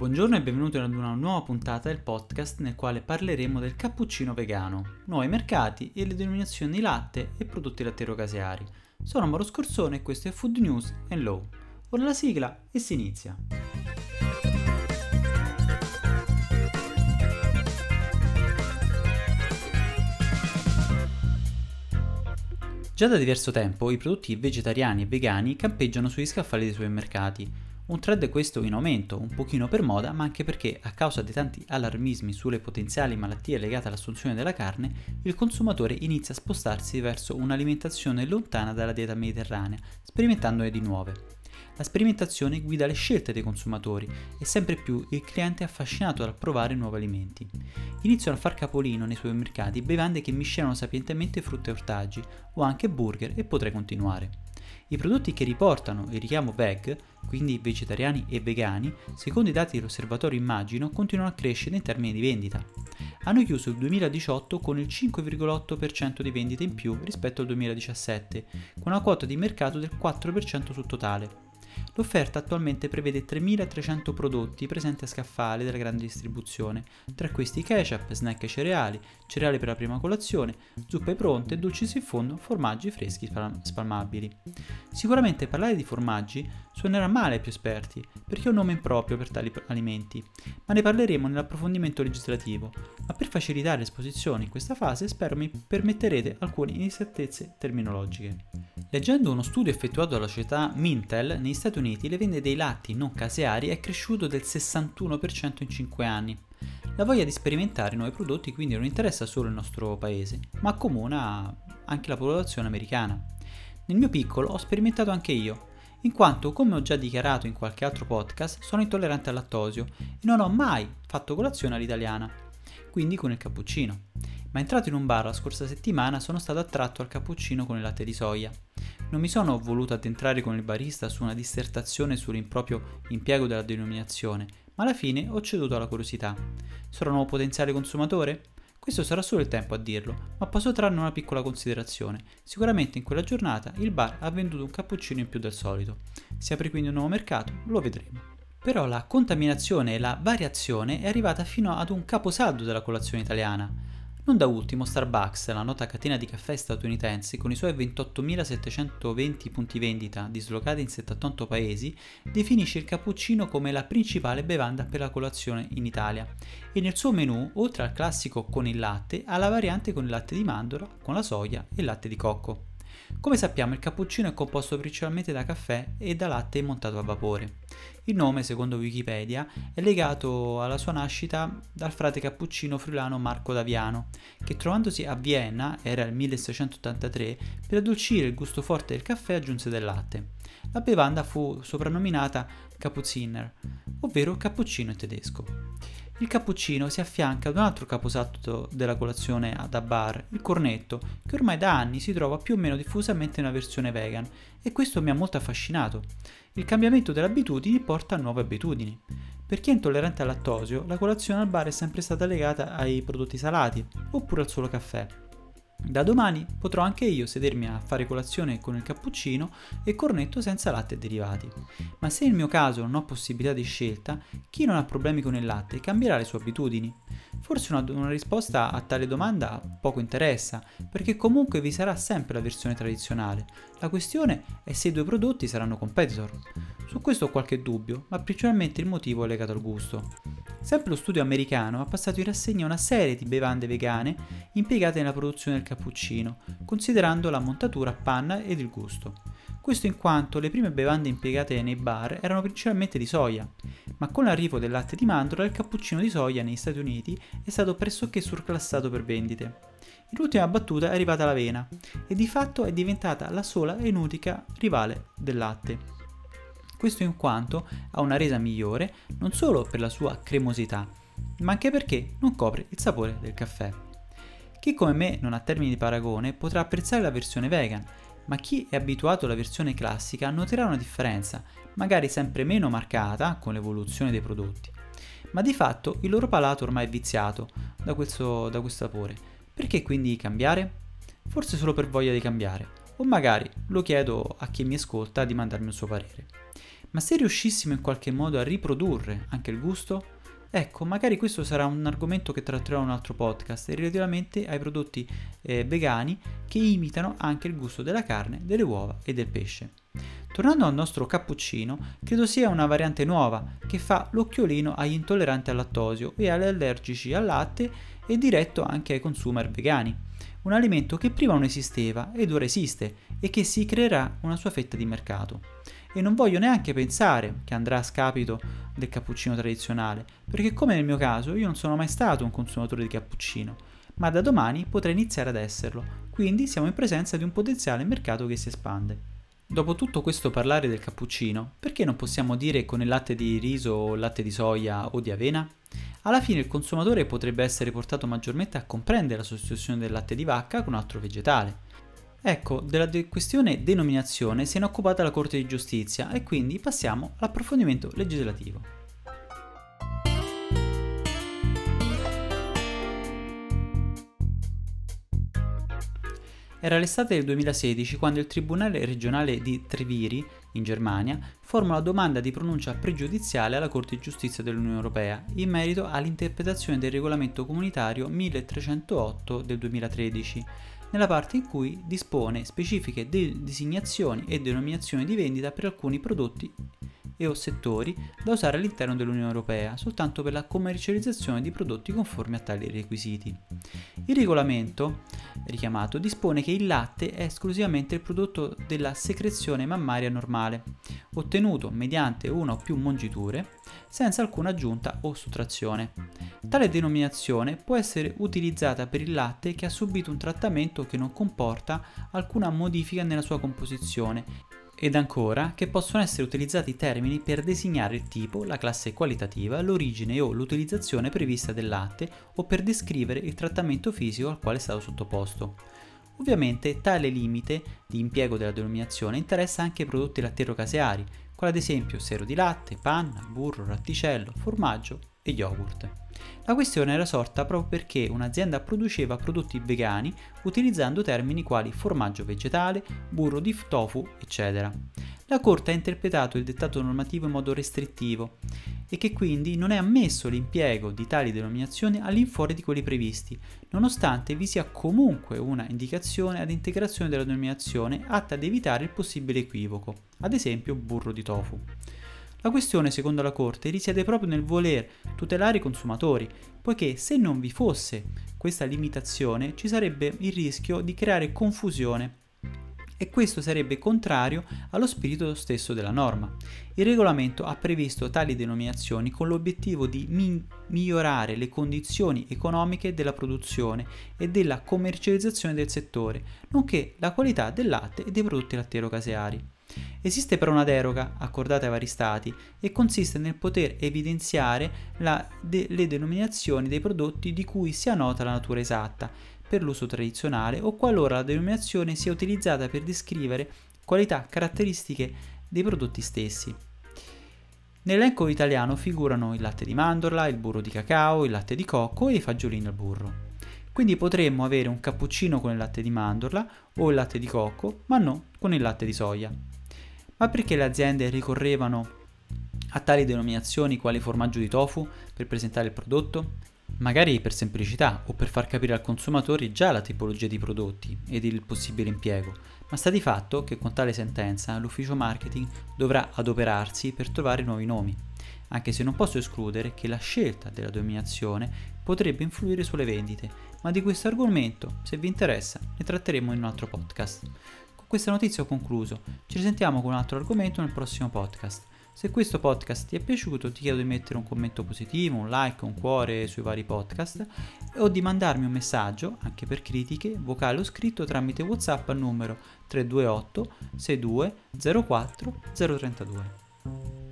Buongiorno e benvenuti ad una nuova puntata del podcast nel quale parleremo del cappuccino vegano, nuovi mercati e le denominazioni latte e prodotti lattiero-caseari. Sono Mauro Scorsone e questo è Food News and Law. Ora la sigla e si inizia. Già da diverso tempo i prodotti vegetariani e vegani campeggiano sugli scaffali dei supermercati un trend questo in aumento, un pochino per moda, ma anche perché, a causa di tanti allarmismi sulle potenziali malattie legate all'assunzione della carne, il consumatore inizia a spostarsi verso un'alimentazione lontana dalla dieta mediterranea, sperimentandone di nuove. La sperimentazione guida le scelte dei consumatori e sempre più il cliente è affascinato dal provare nuovi alimenti. Iniziano a far capolino nei supermercati bevande che miscelano sapientemente frutta e ortaggi, o anche burger e potrei continuare. I prodotti che riportano il richiamo VEG, quindi vegetariani e vegani, secondo i dati dell'osservatorio Immagino, continuano a crescere in termini di vendita. Hanno chiuso il 2018 con il 5,8% di vendite in più rispetto al 2017, con una quota di mercato del 4% sul totale. L'offerta attualmente prevede 3.300 prodotti presenti a scaffale della grande distribuzione, tra questi ketchup, snack e cereali, cereali per la prima colazione, zuppe pronte, dolci in fondo, formaggi freschi spalmabili. Sicuramente parlare di formaggi suonerà male ai più esperti, perché è un nome improprio per tali alimenti, ma ne parleremo nell'approfondimento legislativo. Ma per facilitare l'esposizione in questa fase spero mi permetterete alcune inesattezze terminologiche. Leggendo uno studio effettuato dalla società Mintel, negli Stati Uniti le vendite dei latti non caseari è cresciuto del 61% in 5 anni. La voglia di sperimentare nuovi prodotti quindi non interessa solo il nostro paese, ma accomuna anche la popolazione americana. Nel mio piccolo ho sperimentato anche io, in quanto, come ho già dichiarato in qualche altro podcast, sono intollerante al lattosio e non ho mai fatto colazione all'italiana, quindi con il cappuccino. Ma entrato in un bar la scorsa settimana sono stato attratto al cappuccino con il latte di soia. Non mi sono voluto addentrare con il barista su una dissertazione sull'improprio impiego della denominazione, ma alla fine ho ceduto alla curiosità. Sarò un nuovo potenziale consumatore? Questo sarà solo il tempo a dirlo, ma posso trarne una piccola considerazione. Sicuramente in quella giornata il bar ha venduto un cappuccino in più del solito. Si apre quindi un nuovo mercato? Lo vedremo. Però la contaminazione e la variazione è arrivata fino ad un caposaldo della colazione italiana. Non da ultimo Starbucks, la nota catena di caffè statunitense, con i suoi 28.720 punti vendita dislocati in 78 paesi, definisce il cappuccino come la principale bevanda per la colazione in Italia e nel suo menù, oltre al classico con il latte, ha la variante con il latte di mandorla, con la soia e il latte di cocco. Come sappiamo il cappuccino è composto principalmente da caffè e da latte montato a vapore. Il nome, secondo Wikipedia, è legato alla sua nascita dal frate cappuccino friulano Marco Daviano, che trovandosi a Vienna, era il 1683, per addolcire il gusto forte del caffè aggiunse del latte. La bevanda fu soprannominata Kapuzinner, ovvero cappuccino in tedesco. Il cappuccino si affianca ad un altro caposaldo della colazione da bar, il cornetto, che ormai da anni si trova più o meno diffusamente nella versione vegan e questo mi ha molto affascinato. Il cambiamento delle abitudini porta a nuove abitudini. Per chi è intollerante al lattosio, la colazione al bar è sempre stata legata ai prodotti salati oppure al solo caffè. Da domani potrò anche io sedermi a fare colazione con il cappuccino e cornetto senza latte e derivati. Ma se nel mio caso non ho possibilità di scelta, chi non ha problemi con il latte cambierà le sue abitudini. Forse una, una, risposta a tale domanda poco interessa, perché comunque vi sarà sempre la versione tradizionale. La questione è se i due prodotti saranno competitor. Su questo ho qualche dubbio, ma principalmente il motivo è legato al gusto. Sempre lo studio americano ha passato in rassegna una serie di bevande vegane impiegate nella produzione del cappuccino, considerando la montatura a panna ed il gusto. Questo in quanto le prime bevande impiegate nei bar erano principalmente di soia, ma con l'arrivo del latte di mandorla il cappuccino di soia negli Stati Uniti è stato pressoché surclassato per vendite. L'ultima battuta è arrivata l'avena e di fatto è diventata la sola e unica rivale del latte questo in quanto ha una resa migliore non solo per la sua cremosità, ma anche perché non copre il sapore del caffè. Chi come me non ha termini di paragone potrà apprezzare la versione vegan, ma chi è abituato alla versione classica noterà una differenza, magari sempre meno marcata con l'evoluzione dei prodotti. Ma di fatto il loro palato ormai è viziato da questo, da questo sapore. Perché quindi cambiare? Forse solo per voglia di cambiare, o magari lo chiedo a chi mi ascolta di mandarmi un suo parere. Ma se riuscissimo in qualche modo a riprodurre anche il gusto, ecco, magari questo sarà un argomento che tratterò in un altro podcast relativamente ai prodotti eh, vegani che imitano anche il gusto della carne, delle uova e del pesce. Tornando al nostro cappuccino, credo sia una variante nuova che fa l'occhiolino agli intolleranti al lattosio e agli allergici al latte e diretto anche ai consumer vegani. Un alimento che prima non esisteva ed ora esiste e che si creerà una sua fetta di mercato. E non voglio neanche pensare che andrà a scapito del cappuccino tradizionale, perché come nel mio caso io non sono mai stato un consumatore di cappuccino, ma da domani potrei iniziare ad esserlo, quindi siamo in presenza di un potenziale mercato che si espande. Dopo tutto questo parlare del cappuccino, perché non possiamo dire con il latte di riso o latte di soia o di avena? Alla fine il consumatore potrebbe essere portato maggiormente a comprendere la sostituzione del latte di vacca con altro vegetale. Ecco, della de- questione denominazione se ne è occupata la Corte di Giustizia e quindi passiamo all'approfondimento legislativo. Era l'estate del 2016 quando il Tribunale regionale di Treviri, in Germania, forma una domanda di pronuncia pregiudiziale alla Corte di Giustizia dell'Unione Europea in merito all'interpretazione del regolamento comunitario 1308 del 2013, nella parte in cui dispone specifiche de- designazioni e denominazioni di vendita per alcuni prodotti e o settori da usare all'interno dell'Unione Europea soltanto per la commercializzazione di prodotti conformi a tali requisiti. Il regolamento richiamato dispone che il latte è esclusivamente il prodotto della secrezione mammaria normale, ottenuto mediante una o più mongiture, senza alcuna aggiunta o sottrazione. Tale denominazione può essere utilizzata per il latte che ha subito un trattamento che non comporta alcuna modifica nella sua composizione ed ancora che possono essere utilizzati termini per designare il tipo, la classe qualitativa, l'origine o l'utilizzazione prevista del latte o per descrivere il trattamento fisico al quale è stato sottoposto. Ovviamente tale limite di impiego della denominazione interessa anche i prodotti lattiero-caseari, quali ad esempio sero di latte, panna, burro, ratticello, formaggio e yogurt. La questione era sorta proprio perché un'azienda produceva prodotti vegani utilizzando termini quali formaggio vegetale, burro di tofu, eccetera. La Corte ha interpretato il dettato normativo in modo restrittivo e che quindi non è ammesso l'impiego di tali denominazioni all'infuori di quelli previsti, nonostante vi sia comunque una indicazione ad integrazione della denominazione atta ad evitare il possibile equivoco, ad esempio burro di tofu. La questione, secondo la Corte, risiede proprio nel voler tutelare i consumatori, poiché se non vi fosse questa limitazione ci sarebbe il rischio di creare confusione e questo sarebbe contrario allo spirito stesso della norma. Il regolamento ha previsto tali denominazioni con l'obiettivo di mi- migliorare le condizioni economiche della produzione e della commercializzazione del settore, nonché la qualità del latte e dei prodotti lattiero-caseari. Esiste però una deroga accordata ai vari stati e consiste nel poter evidenziare de- le denominazioni dei prodotti di cui sia nota la natura esatta per l'uso tradizionale o qualora la denominazione sia utilizzata per descrivere qualità caratteristiche dei prodotti stessi. Nell'elenco italiano figurano il latte di mandorla, il burro di cacao, il latte di cocco e i fagiolini al burro. Quindi potremmo avere un cappuccino con il latte di mandorla o il latte di cocco, ma non con il latte di soia. Ma perché le aziende ricorrevano a tali denominazioni quali formaggio di tofu per presentare il prodotto? Magari per semplicità o per far capire al consumatore già la tipologia di prodotti ed il possibile impiego, ma sta di fatto che con tale sentenza l'ufficio marketing dovrà adoperarsi per trovare nuovi nomi, anche se non posso escludere che la scelta della denominazione potrebbe influire sulle vendite, ma di questo argomento, se vi interessa, ne tratteremo in un altro podcast questa notizia ho concluso. Ci risentiamo con un altro argomento nel prossimo podcast. Se questo podcast ti è piaciuto ti chiedo di mettere un commento positivo, un like, un cuore sui vari podcast o di mandarmi un messaggio, anche per critiche, vocale o scritto tramite WhatsApp al numero 328 62 04 032.